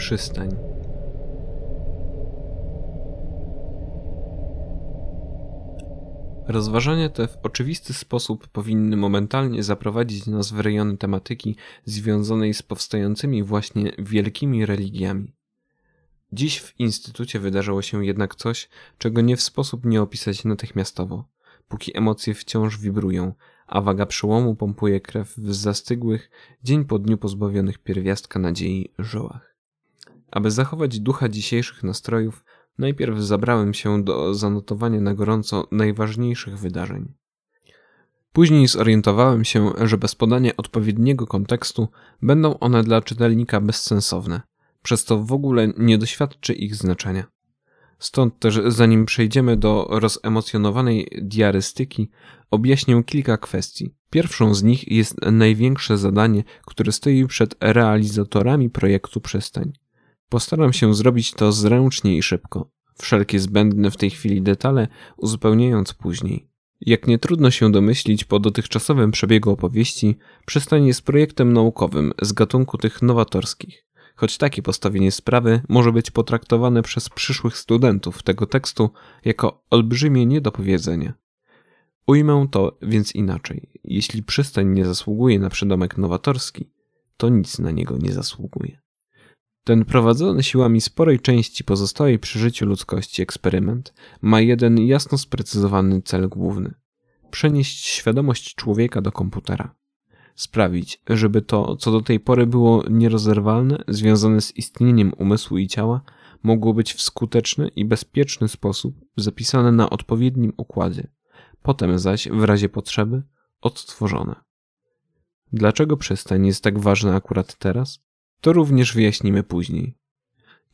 Przystań. Rozważania te w oczywisty sposób powinny momentalnie zaprowadzić nas w rejony tematyki związanej z powstającymi właśnie wielkimi religiami. Dziś w instytucie wydarzyło się jednak coś, czego nie w sposób nie opisać natychmiastowo, póki emocje wciąż wibrują, a waga przełomu pompuje krew w zastygłych, dzień po dniu pozbawionych pierwiastka nadziei żyłach. Aby zachować ducha dzisiejszych nastrojów, najpierw zabrałem się do zanotowania na gorąco najważniejszych wydarzeń. Później zorientowałem się, że bez podania odpowiedniego kontekstu będą one dla czytelnika bezsensowne, przez to w ogóle nie doświadczy ich znaczenia. Stąd też, zanim przejdziemy do rozemocjonowanej diarystyki, objaśnię kilka kwestii. Pierwszą z nich jest największe zadanie, które stoi przed realizatorami projektu Przystań. Postaram się zrobić to zręcznie i szybko, wszelkie zbędne w tej chwili detale uzupełniając później. Jak nie trudno się domyślić po dotychczasowym przebiegu opowieści, Przystań jest projektem naukowym z gatunku tych nowatorskich choć takie postawienie sprawy może być potraktowane przez przyszłych studentów tego tekstu jako olbrzymie niedopowiedzenie. Ujmę to więc inaczej. Jeśli przystań nie zasługuje na przydomek nowatorski, to nic na niego nie zasługuje. Ten prowadzony siłami sporej części pozostałej przy życiu ludzkości eksperyment ma jeden jasno sprecyzowany cel główny przenieść świadomość człowieka do komputera sprawić, żeby to, co do tej pory było nierozerwalne, związane z istnieniem umysłu i ciała, mogło być w skuteczny i bezpieczny sposób zapisane na odpowiednim układzie, potem zaś, w razie potrzeby, odtworzone. Dlaczego przystań jest tak ważna akurat teraz? To również wyjaśnimy później.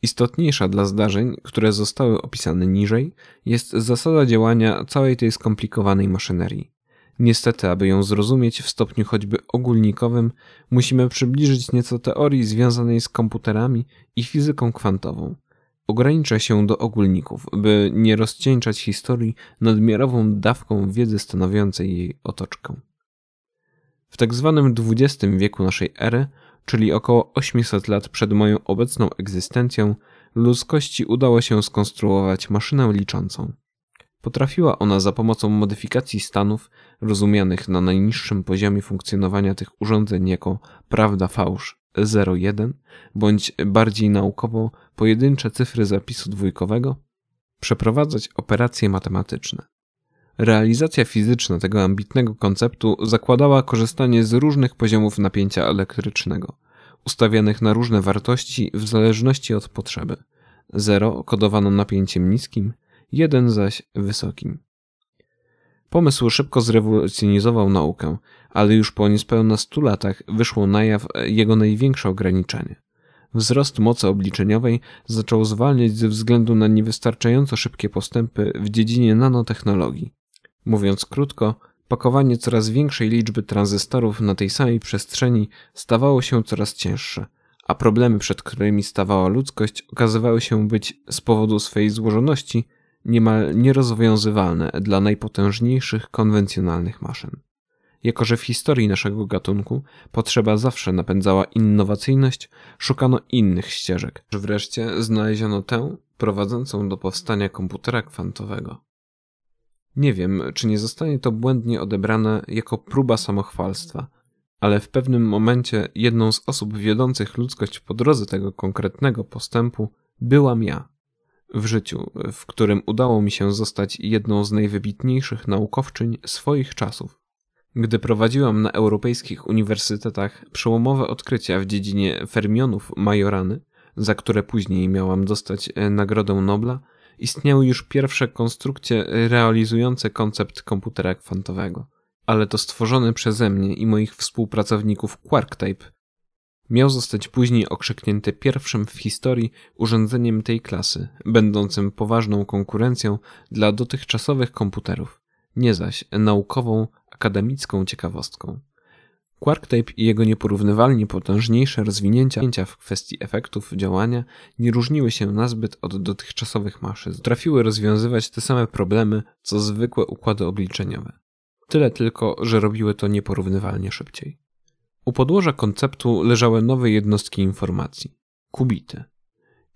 Istotniejsza dla zdarzeń, które zostały opisane niżej, jest zasada działania całej tej skomplikowanej maszynerii. Niestety, aby ją zrozumieć w stopniu choćby ogólnikowym, musimy przybliżyć nieco teorii związanej z komputerami i fizyką kwantową. Ograniczę się do ogólników, by nie rozcieńczać historii nadmiarową dawką wiedzy stanowiącej jej otoczkę. W tak zwanym XX wieku naszej ery, czyli około 800 lat przed moją obecną egzystencją, ludzkości udało się skonstruować maszynę liczącą. Potrafiła ona za pomocą modyfikacji stanów, rozumianych na najniższym poziomie funkcjonowania tych urządzeń jako prawda fałsz 01, bądź bardziej naukowo pojedyncze cyfry zapisu dwójkowego, przeprowadzać operacje matematyczne. Realizacja fizyczna tego ambitnego konceptu zakładała korzystanie z różnych poziomów napięcia elektrycznego, ustawianych na różne wartości w zależności od potrzeby. 0 kodowano napięciem niskim, jeden zaś wysokim. Pomysł szybko zrewolucjonizował naukę, ale już po niespełna stu latach wyszło na jaw jego największe ograniczenie. Wzrost mocy obliczeniowej zaczął zwalniać ze względu na niewystarczająco szybkie postępy w dziedzinie nanotechnologii. Mówiąc krótko, pakowanie coraz większej liczby tranzystorów na tej samej przestrzeni stawało się coraz cięższe, a problemy, przed którymi stawała ludzkość, okazywały się być z powodu swej złożoności niemal nierozwiązywalne dla najpotężniejszych konwencjonalnych maszyn. Jako, że w historii naszego gatunku potrzeba zawsze napędzała innowacyjność, szukano innych ścieżek. Wreszcie znaleziono tę prowadzącą do powstania komputera kwantowego. Nie wiem, czy nie zostanie to błędnie odebrane jako próba samochwalstwa, ale w pewnym momencie jedną z osób wiodących ludzkość po drodze tego konkretnego postępu byłam ja w życiu, w którym udało mi się zostać jedną z najwybitniejszych naukowczyń swoich czasów. Gdy prowadziłam na europejskich uniwersytetach przełomowe odkrycia w dziedzinie fermionów Majorany, za które później miałam dostać e, Nagrodę Nobla, istniały już pierwsze konstrukcje realizujące koncept komputera kwantowego. Ale to stworzony przeze mnie i moich współpracowników QuarkType Miał zostać później okrzyknięty pierwszym w historii urządzeniem tej klasy, będącym poważną konkurencją dla dotychczasowych komputerów, nie zaś naukową, akademicką ciekawostką. QuarkType i jego nieporównywalnie potężniejsze rozwinięcia w kwestii efektów działania nie różniły się nazbyt od dotychczasowych maszyn. Trafiły rozwiązywać te same problemy, co zwykłe układy obliczeniowe. Tyle tylko, że robiły to nieporównywalnie szybciej. U podłoża konceptu leżały nowe jednostki informacji kubity.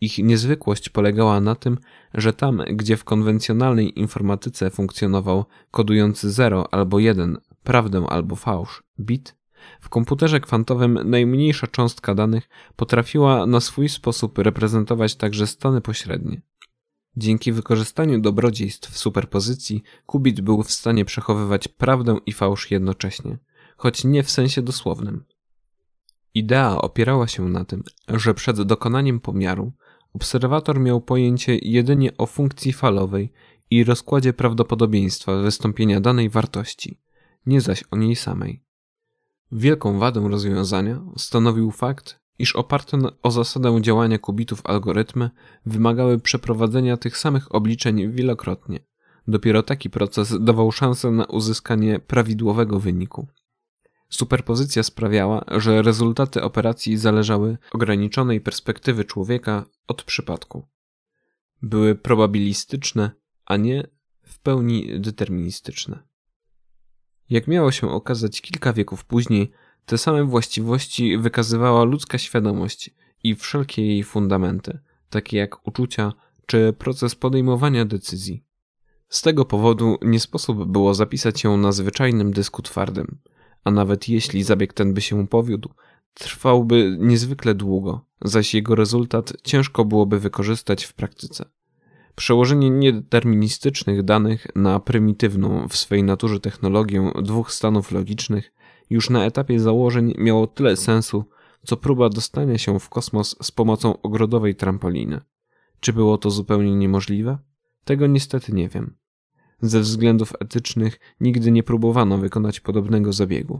Ich niezwykłość polegała na tym, że tam, gdzie w konwencjonalnej informatyce funkcjonował kodujący 0 albo 1, prawdę albo fałsz, bit, w komputerze kwantowym najmniejsza cząstka danych potrafiła na swój sposób reprezentować także stany pośrednie. Dzięki wykorzystaniu dobrodziejstw superpozycji, kubit był w stanie przechowywać prawdę i fałsz jednocześnie, choć nie w sensie dosłownym. Idea opierała się na tym, że przed dokonaniem pomiaru obserwator miał pojęcie jedynie o funkcji falowej i rozkładzie prawdopodobieństwa wystąpienia danej wartości, nie zaś o niej samej. Wielką wadę rozwiązania stanowił fakt, iż oparte o zasadę działania kubitów algorytmy wymagały przeprowadzenia tych samych obliczeń wielokrotnie. Dopiero taki proces dawał szansę na uzyskanie prawidłowego wyniku. Superpozycja sprawiała, że rezultaty operacji zależały ograniczonej perspektywy człowieka od przypadku. Były probabilistyczne, a nie w pełni deterministyczne. Jak miało się okazać kilka wieków później, te same właściwości wykazywała ludzka świadomość i wszelkie jej fundamenty, takie jak uczucia czy proces podejmowania decyzji. Z tego powodu nie sposób było zapisać ją na zwyczajnym dysku twardym, a nawet jeśli zabieg ten by się powiódł, trwałby niezwykle długo, zaś jego rezultat ciężko byłoby wykorzystać w praktyce. Przełożenie niedeterministycznych danych na prymitywną w swej naturze technologię dwóch stanów logicznych już na etapie założeń miało tyle sensu, co próba dostania się w kosmos z pomocą ogrodowej trampoliny. Czy było to zupełnie niemożliwe? Tego niestety nie wiem. Ze względów etycznych nigdy nie próbowano wykonać podobnego zabiegu,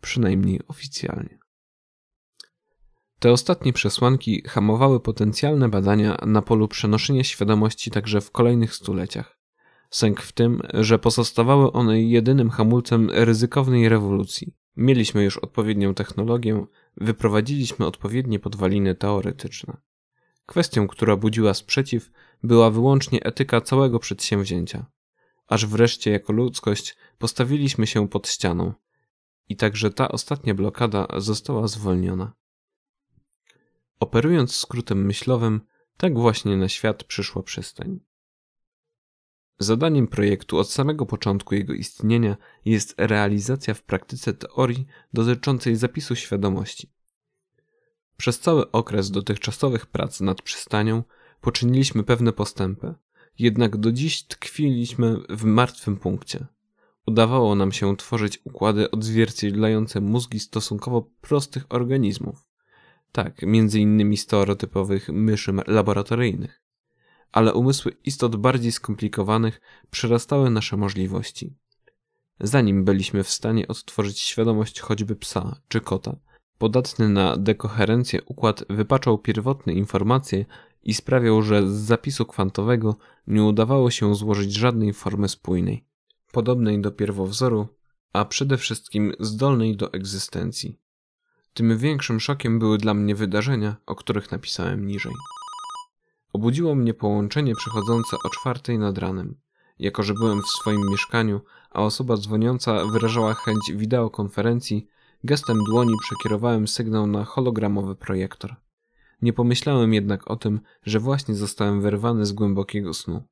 przynajmniej oficjalnie. Te ostatnie przesłanki hamowały potencjalne badania na polu przenoszenia świadomości także w kolejnych stuleciach. Sęk w tym, że pozostawały one jedynym hamulcem ryzykownej rewolucji. Mieliśmy już odpowiednią technologię, wyprowadziliśmy odpowiednie podwaliny teoretyczne. Kwestią, która budziła sprzeciw, była wyłącznie etyka całego przedsięwzięcia. Aż wreszcie jako ludzkość postawiliśmy się pod ścianą. I także ta ostatnia blokada została zwolniona. Operując skrótem myślowym, tak właśnie na świat przyszła przystań. Zadaniem projektu od samego początku jego istnienia jest realizacja w praktyce teorii dotyczącej zapisu świadomości. Przez cały okres dotychczasowych prac nad przystanią poczyniliśmy pewne postępy, jednak do dziś tkwiliśmy w martwym punkcie. Udawało nam się tworzyć układy odzwierciedlające mózgi stosunkowo prostych organizmów. Tak, między innymi stereotypowych myszy laboratoryjnych. Ale umysły istot bardziej skomplikowanych przerastały nasze możliwości. Zanim byliśmy w stanie odtworzyć świadomość choćby psa czy kota, podatny na dekoherencję układ wypaczał pierwotne informacje i sprawiał, że z zapisu kwantowego nie udawało się złożyć żadnej formy spójnej, podobnej do pierwowzoru, a przede wszystkim zdolnej do egzystencji. Tym większym szokiem były dla mnie wydarzenia, o których napisałem niżej. Obudziło mnie połączenie przychodzące o czwartej nad ranem. Jako, że byłem w swoim mieszkaniu, a osoba dzwoniąca wyrażała chęć wideokonferencji, gestem dłoni przekierowałem sygnał na hologramowy projektor. Nie pomyślałem jednak o tym, że właśnie zostałem wyrwany z głębokiego snu.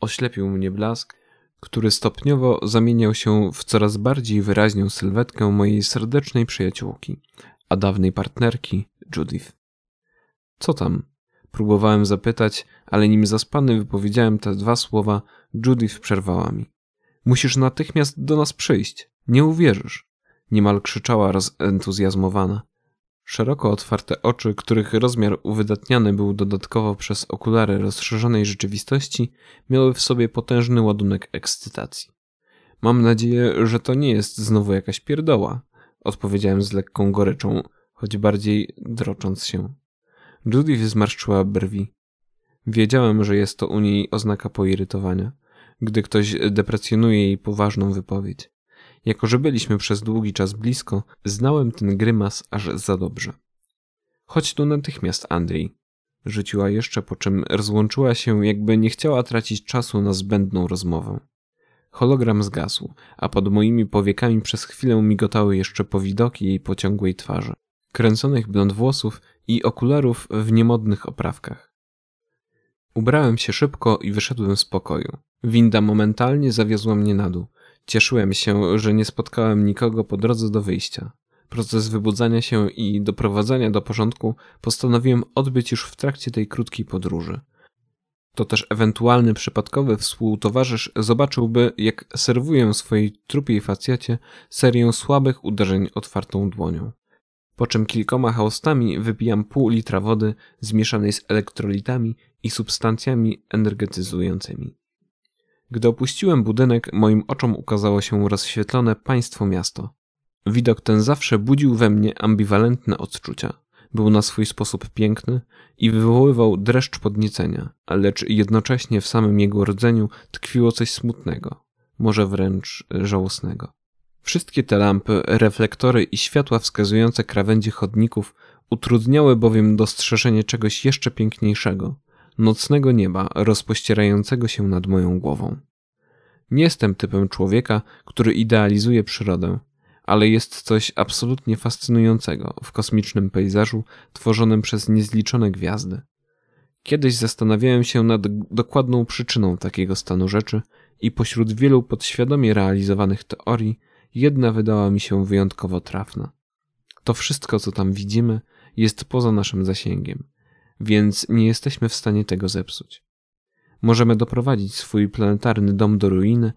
Oślepił mnie blask, który stopniowo zamieniał się w coraz bardziej wyraźną sylwetkę mojej serdecznej przyjaciółki, a dawnej partnerki, Judith. Co tam? Próbowałem zapytać, ale nim zaspany wypowiedziałem te dwa słowa, Judith przerwała mi. Musisz natychmiast do nas przyjść. Nie uwierzysz. Niemal krzyczała rozentuzjazmowana. Szeroko otwarte oczy, których rozmiar uwydatniany był dodatkowo przez okulary rozszerzonej rzeczywistości, miały w sobie potężny ładunek ekscytacji. Mam nadzieję, że to nie jest znowu jakaś pierdoła, odpowiedziałem z lekką goryczą, choć bardziej drocząc się. Judy zmarszczyła brwi. Wiedziałem, że jest to u niej oznaka poirytowania, gdy ktoś deprecjonuje jej poważną wypowiedź. Jako, że byliśmy przez długi czas blisko, znałem ten grymas aż za dobrze. Chodź tu natychmiast, Andrzej. Rzuciła jeszcze, po czym rozłączyła się, jakby nie chciała tracić czasu na zbędną rozmowę. Hologram zgasł, a pod moimi powiekami przez chwilę migotały jeszcze powidoki jej pociągłej twarzy, kręconych blond włosów i okularów w niemodnych oprawkach. Ubrałem się szybko i wyszedłem z pokoju. Winda momentalnie zawiozła mnie na dół. Cieszyłem się, że nie spotkałem nikogo po drodze do wyjścia. Proces wybudzania się i doprowadzania do porządku postanowiłem odbyć już w trakcie tej krótkiej podróży. To też ewentualny przypadkowy współtowarzysz zobaczyłby, jak serwuję swojej trupiej facjacie serię słabych uderzeń otwartą dłonią. Po czym kilkoma haustami wypijam pół litra wody zmieszanej z elektrolitami i substancjami energetyzującymi. Gdy opuściłem budynek, moim oczom ukazało się rozświetlone państwo miasto. Widok ten zawsze budził we mnie ambiwalentne odczucia. Był na swój sposób piękny i wywoływał dreszcz podniecenia, lecz jednocześnie w samym jego rdzeniu tkwiło coś smutnego, może wręcz żałosnego. Wszystkie te lampy, reflektory i światła wskazujące krawędzie chodników utrudniały bowiem dostrzeżenie czegoś jeszcze piękniejszego nocnego nieba rozpościerającego się nad moją głową. Nie jestem typem człowieka, który idealizuje przyrodę, ale jest coś absolutnie fascynującego w kosmicznym pejzażu tworzonym przez niezliczone gwiazdy. Kiedyś zastanawiałem się nad dokładną przyczyną takiego stanu rzeczy i pośród wielu podświadomie realizowanych teorii jedna wydała mi się wyjątkowo trafna. To wszystko, co tam widzimy, jest poza naszym zasięgiem, więc nie jesteśmy w stanie tego zepsuć. Możemy doprowadzić swój planetarny dom do ruiny,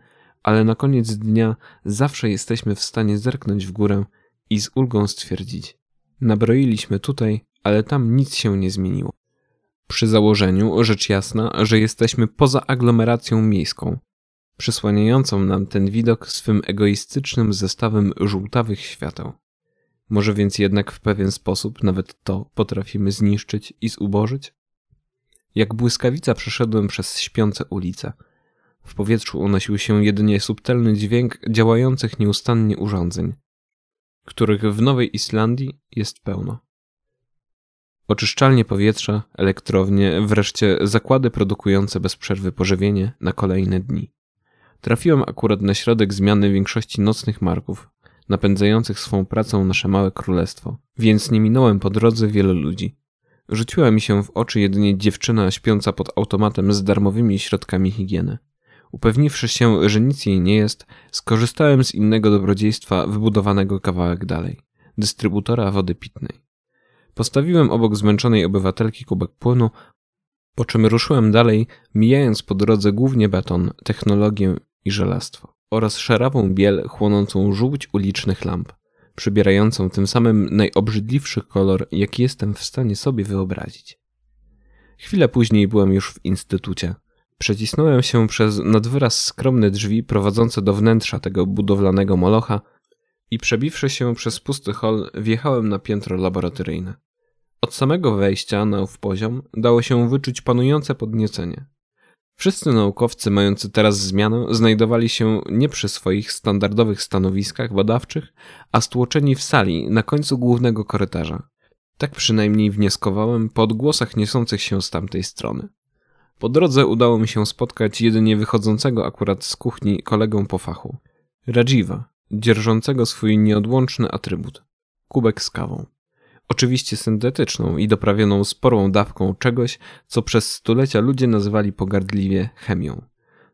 ale na koniec dnia zawsze jesteśmy w stanie zerknąć w górę i z ulgą stwierdzić: Nabroiliśmy tutaj, ale tam nic się nie zmieniło. Przy założeniu, rzecz jasna, że jesteśmy poza aglomeracją miejską, przysłaniającą nam ten widok swym egoistycznym zestawem żółtawych świateł. Może więc jednak w pewien sposób nawet to potrafimy zniszczyć i zubożyć? Jak błyskawica przeszedłem przez śpiące ulice – w powietrzu unosił się jedynie subtelny dźwięk działających nieustannie urządzeń, których w Nowej Islandii jest pełno. Oczyszczalnie powietrza, elektrownie, wreszcie zakłady produkujące bez przerwy pożywienie na kolejne dni. Trafiłem akurat na środek zmiany większości nocnych marków, napędzających swą pracą nasze małe królestwo, więc nie minąłem po drodze wielu ludzi. Rzuciła mi się w oczy jedynie dziewczyna śpiąca pod automatem z darmowymi środkami higieny. Upewniwszy się, że nic jej nie jest, skorzystałem z innego dobrodziejstwa wybudowanego kawałek dalej dystrybutora wody pitnej. Postawiłem obok zmęczonej obywatelki kubek płynu, po czym ruszyłem dalej, mijając po drodze głównie beton, technologię i żelastwo oraz szarawą biel chłonącą żółć ulicznych lamp, przybierającą tym samym najobrzydliwszy kolor, jaki jestem w stanie sobie wyobrazić. Chwilę później byłem już w instytucie, Przecisnąłem się przez nadwyraz skromne drzwi prowadzące do wnętrza tego budowlanego molocha i przebiwszy się przez pusty hol, wjechałem na piętro laboratoryjne. Od samego wejścia na ów poziom dało się wyczuć panujące podniecenie. Wszyscy naukowcy mający teraz zmianę znajdowali się nie przy swoich standardowych stanowiskach badawczych, a stłoczeni w sali na końcu głównego korytarza. Tak przynajmniej wnioskowałem po odgłosach niosących się z tamtej strony. Po drodze udało mi się spotkać jedynie wychodzącego akurat z kuchni kolegę po fachu. Radziwa, dzierżącego swój nieodłączny atrybut. Kubek z kawą. Oczywiście syntetyczną i doprawioną sporą dawką czegoś, co przez stulecia ludzie nazywali pogardliwie chemią.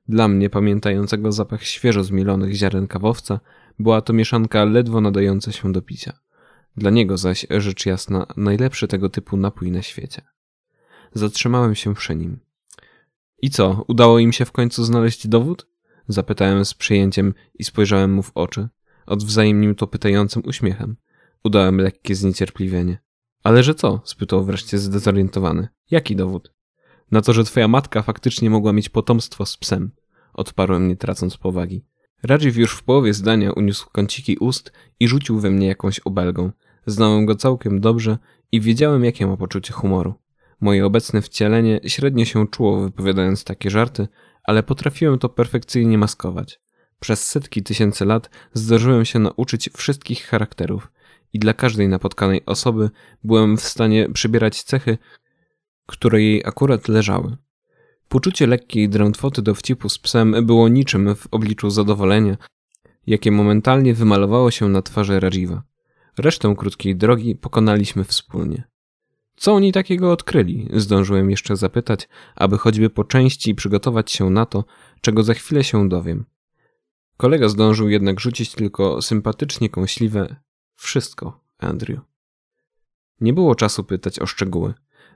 Dla mnie, pamiętającego zapach świeżo zmielonych ziaren kawowca, była to mieszanka ledwo nadająca się do picia. Dla niego zaś, rzecz jasna, najlepszy tego typu napój na świecie. Zatrzymałem się przy nim. I co, udało im się w końcu znaleźć dowód? Zapytałem z przyjęciem i spojrzałem mu w oczy. Odwzajemnił to pytającym uśmiechem. Udałem lekkie zniecierpliwienie. Ale że co? spytał wreszcie zdezorientowany. Jaki dowód? Na to, że twoja matka faktycznie mogła mieć potomstwo z psem. Odparłem nie tracąc powagi. Radziw już w połowie zdania uniósł kąciki ust i rzucił we mnie jakąś obelgą. Znałem go całkiem dobrze i wiedziałem, jakie ma poczucie humoru. Moje obecne wcielenie średnio się czuło wypowiadając takie żarty, ale potrafiłem to perfekcyjnie maskować. Przez setki tysięcy lat zdarzyłem się nauczyć wszystkich charakterów i dla każdej napotkanej osoby byłem w stanie przybierać cechy, które jej akurat leżały. Poczucie lekkiej drętwoty dowcipu z psem było niczym w obliczu zadowolenia, jakie momentalnie wymalowało się na twarzy Rajiva. Resztę krótkiej drogi pokonaliśmy wspólnie. Co oni takiego odkryli? Zdążyłem jeszcze zapytać, aby choćby po części przygotować się na to, czego za chwilę się dowiem. Kolega zdążył jednak rzucić tylko sympatycznie kąśliwe wszystko, Andrew. Nie było czasu pytać o szczegóły.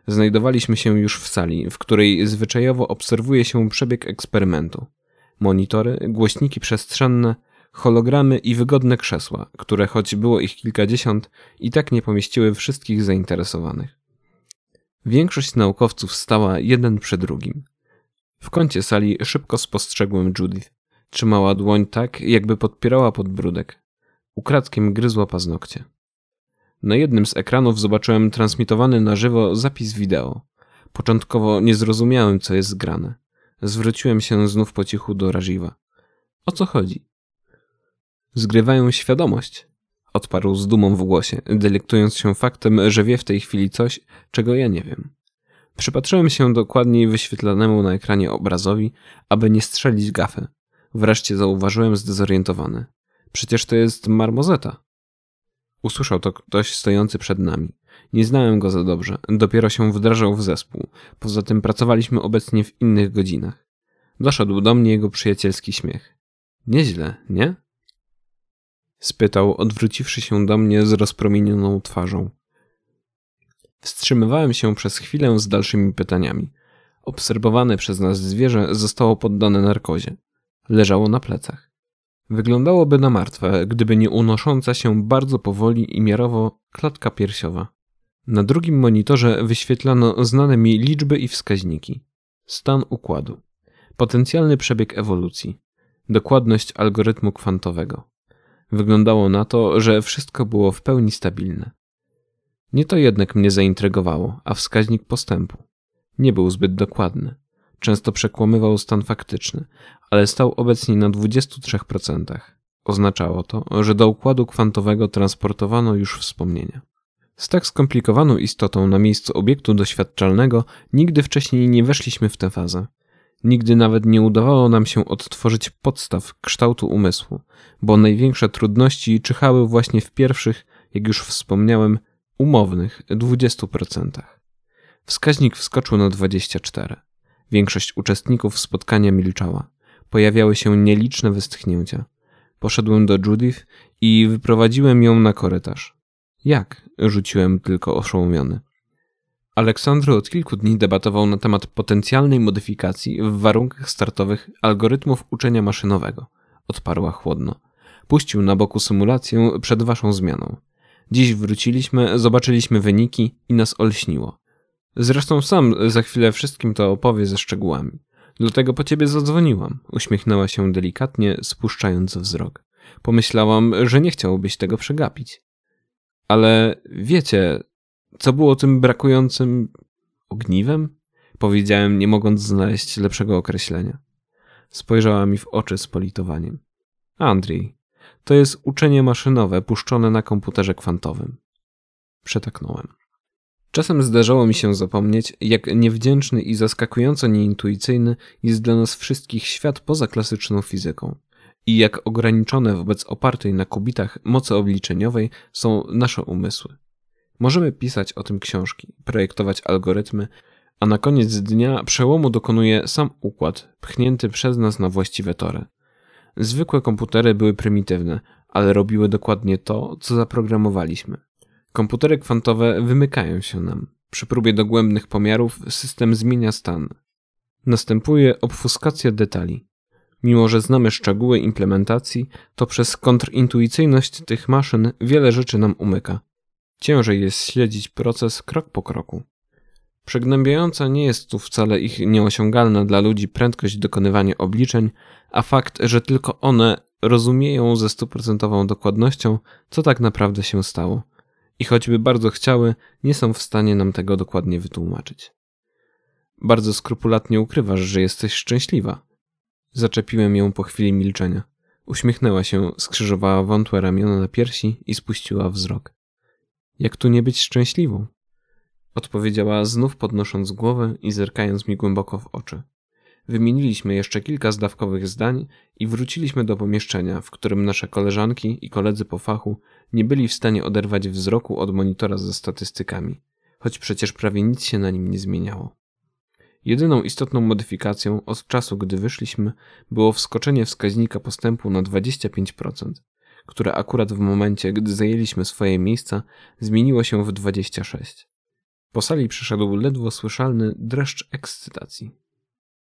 Znajdowaliśmy się już w sali, w której zwyczajowo obserwuje się przebieg eksperymentu. Monitory, głośniki przestrzenne, hologramy i wygodne krzesła, które choć było ich kilkadziesiąt, i tak nie pomieściły wszystkich zainteresowanych. Większość naukowców stała jeden przy drugim. W kącie sali szybko spostrzegłem Judith. Trzymała dłoń tak, jakby podpierała podbródek. Ukradkiem gryzła paznokcie. Na jednym z ekranów zobaczyłem transmitowany na żywo zapis wideo. Początkowo nie zrozumiałem, co jest grane. Zwróciłem się znów po cichu do Rajiva. O co chodzi? Zgrywają świadomość, odparł z dumą w głosie, delektując się faktem, że wie w tej chwili coś, czego ja nie wiem. Przypatrzyłem się dokładniej wyświetlanemu na ekranie obrazowi, aby nie strzelić gafy. Wreszcie zauważyłem zdezorientowany. Przecież to jest marmozeta. Usłyszał to ktoś stojący przed nami. Nie znałem go za dobrze, dopiero się wdrażał w zespół. Poza tym pracowaliśmy obecnie w innych godzinach. Doszedł do mnie jego przyjacielski śmiech. Nieźle, nie? Spytał, odwróciwszy się do mnie z rozpromienioną twarzą. Wstrzymywałem się przez chwilę z dalszymi pytaniami. Obserwowane przez nas zwierzę zostało poddane narkozie. Leżało na plecach. Wyglądałoby na martwe, gdyby nie unosząca się bardzo powoli i miarowo klatka piersiowa. Na drugim monitorze wyświetlano znane mi liczby i wskaźniki. Stan układu. Potencjalny przebieg ewolucji. Dokładność algorytmu kwantowego. Wyglądało na to, że wszystko było w pełni stabilne. Nie to jednak mnie zaintrygowało, a wskaźnik postępu. Nie był zbyt dokładny. Często przekłamywał stan faktyczny, ale stał obecnie na 23%. Oznaczało to, że do układu kwantowego transportowano już wspomnienia. Z tak skomplikowaną istotą na miejscu obiektu doświadczalnego nigdy wcześniej nie weszliśmy w tę fazę. Nigdy nawet nie udawało nam się odtworzyć podstaw kształtu umysłu, bo największe trudności czyhały właśnie w pierwszych, jak już wspomniałem, umownych 20%. Wskaźnik wskoczył na 24. Większość uczestników spotkania milczała. Pojawiały się nieliczne westchnięcia. Poszedłem do Judith i wyprowadziłem ją na korytarz. Jak? rzuciłem tylko oszołomiony. Aleksandro od kilku dni debatował na temat potencjalnej modyfikacji w warunkach startowych algorytmów uczenia maszynowego. Odparła chłodno. Puścił na boku symulację przed waszą zmianą. Dziś wróciliśmy, zobaczyliśmy wyniki i nas olśniło. Zresztą sam za chwilę wszystkim to opowie ze szczegółami. Dlatego po ciebie zadzwoniłam. Uśmiechnęła się delikatnie, spuszczając wzrok. Pomyślałam, że nie chciałbyś tego przegapić. Ale wiecie, co było tym brakującym ogniwem? Powiedziałem, nie mogąc znaleźć lepszego określenia. Spojrzała mi w oczy z politowaniem. Andrzej, to jest uczenie maszynowe puszczone na komputerze kwantowym. Przetaknąłem. Czasem zdarzało mi się zapomnieć, jak niewdzięczny i zaskakująco nieintuicyjny jest dla nas wszystkich świat poza klasyczną fizyką i jak ograniczone wobec opartej na kubitach mocy obliczeniowej są nasze umysły. Możemy pisać o tym książki, projektować algorytmy, a na koniec dnia przełomu dokonuje sam układ, pchnięty przez nas na właściwe tory. Zwykłe komputery były prymitywne, ale robiły dokładnie to, co zaprogramowaliśmy. Komputery kwantowe wymykają się nam. Przy próbie dogłębnych pomiarów system zmienia stan. Następuje obfuskacja detali. Mimo, że znamy szczegóły implementacji, to przez kontrintuicyjność tych maszyn wiele rzeczy nam umyka. Ciężej jest śledzić proces krok po kroku. Przygnębiająca nie jest tu wcale ich nieosiągalna dla ludzi prędkość dokonywania obliczeń, a fakt, że tylko one rozumieją ze stuprocentową dokładnością, co tak naprawdę się stało. I choćby bardzo chciały, nie są w stanie nam tego dokładnie wytłumaczyć. Bardzo skrupulatnie ukrywasz, że jesteś szczęśliwa. Zaczepiłem ją po chwili milczenia. Uśmiechnęła się, skrzyżowała wątłe ramiona na piersi i spuściła wzrok. Jak tu nie być szczęśliwą? Odpowiedziała znów podnosząc głowę i zerkając mi głęboko w oczy. Wymieniliśmy jeszcze kilka zdawkowych zdań i wróciliśmy do pomieszczenia, w którym nasze koleżanki i koledzy po fachu nie byli w stanie oderwać wzroku od monitora ze statystykami. choć przecież prawie nic się na nim nie zmieniało. Jedyną istotną modyfikacją od czasu, gdy wyszliśmy, było wskoczenie wskaźnika postępu na 25%, które akurat w momencie, gdy zajęliśmy swoje miejsca, zmieniło się w 26%. Po sali przeszedł ledwo słyszalny dreszcz ekscytacji.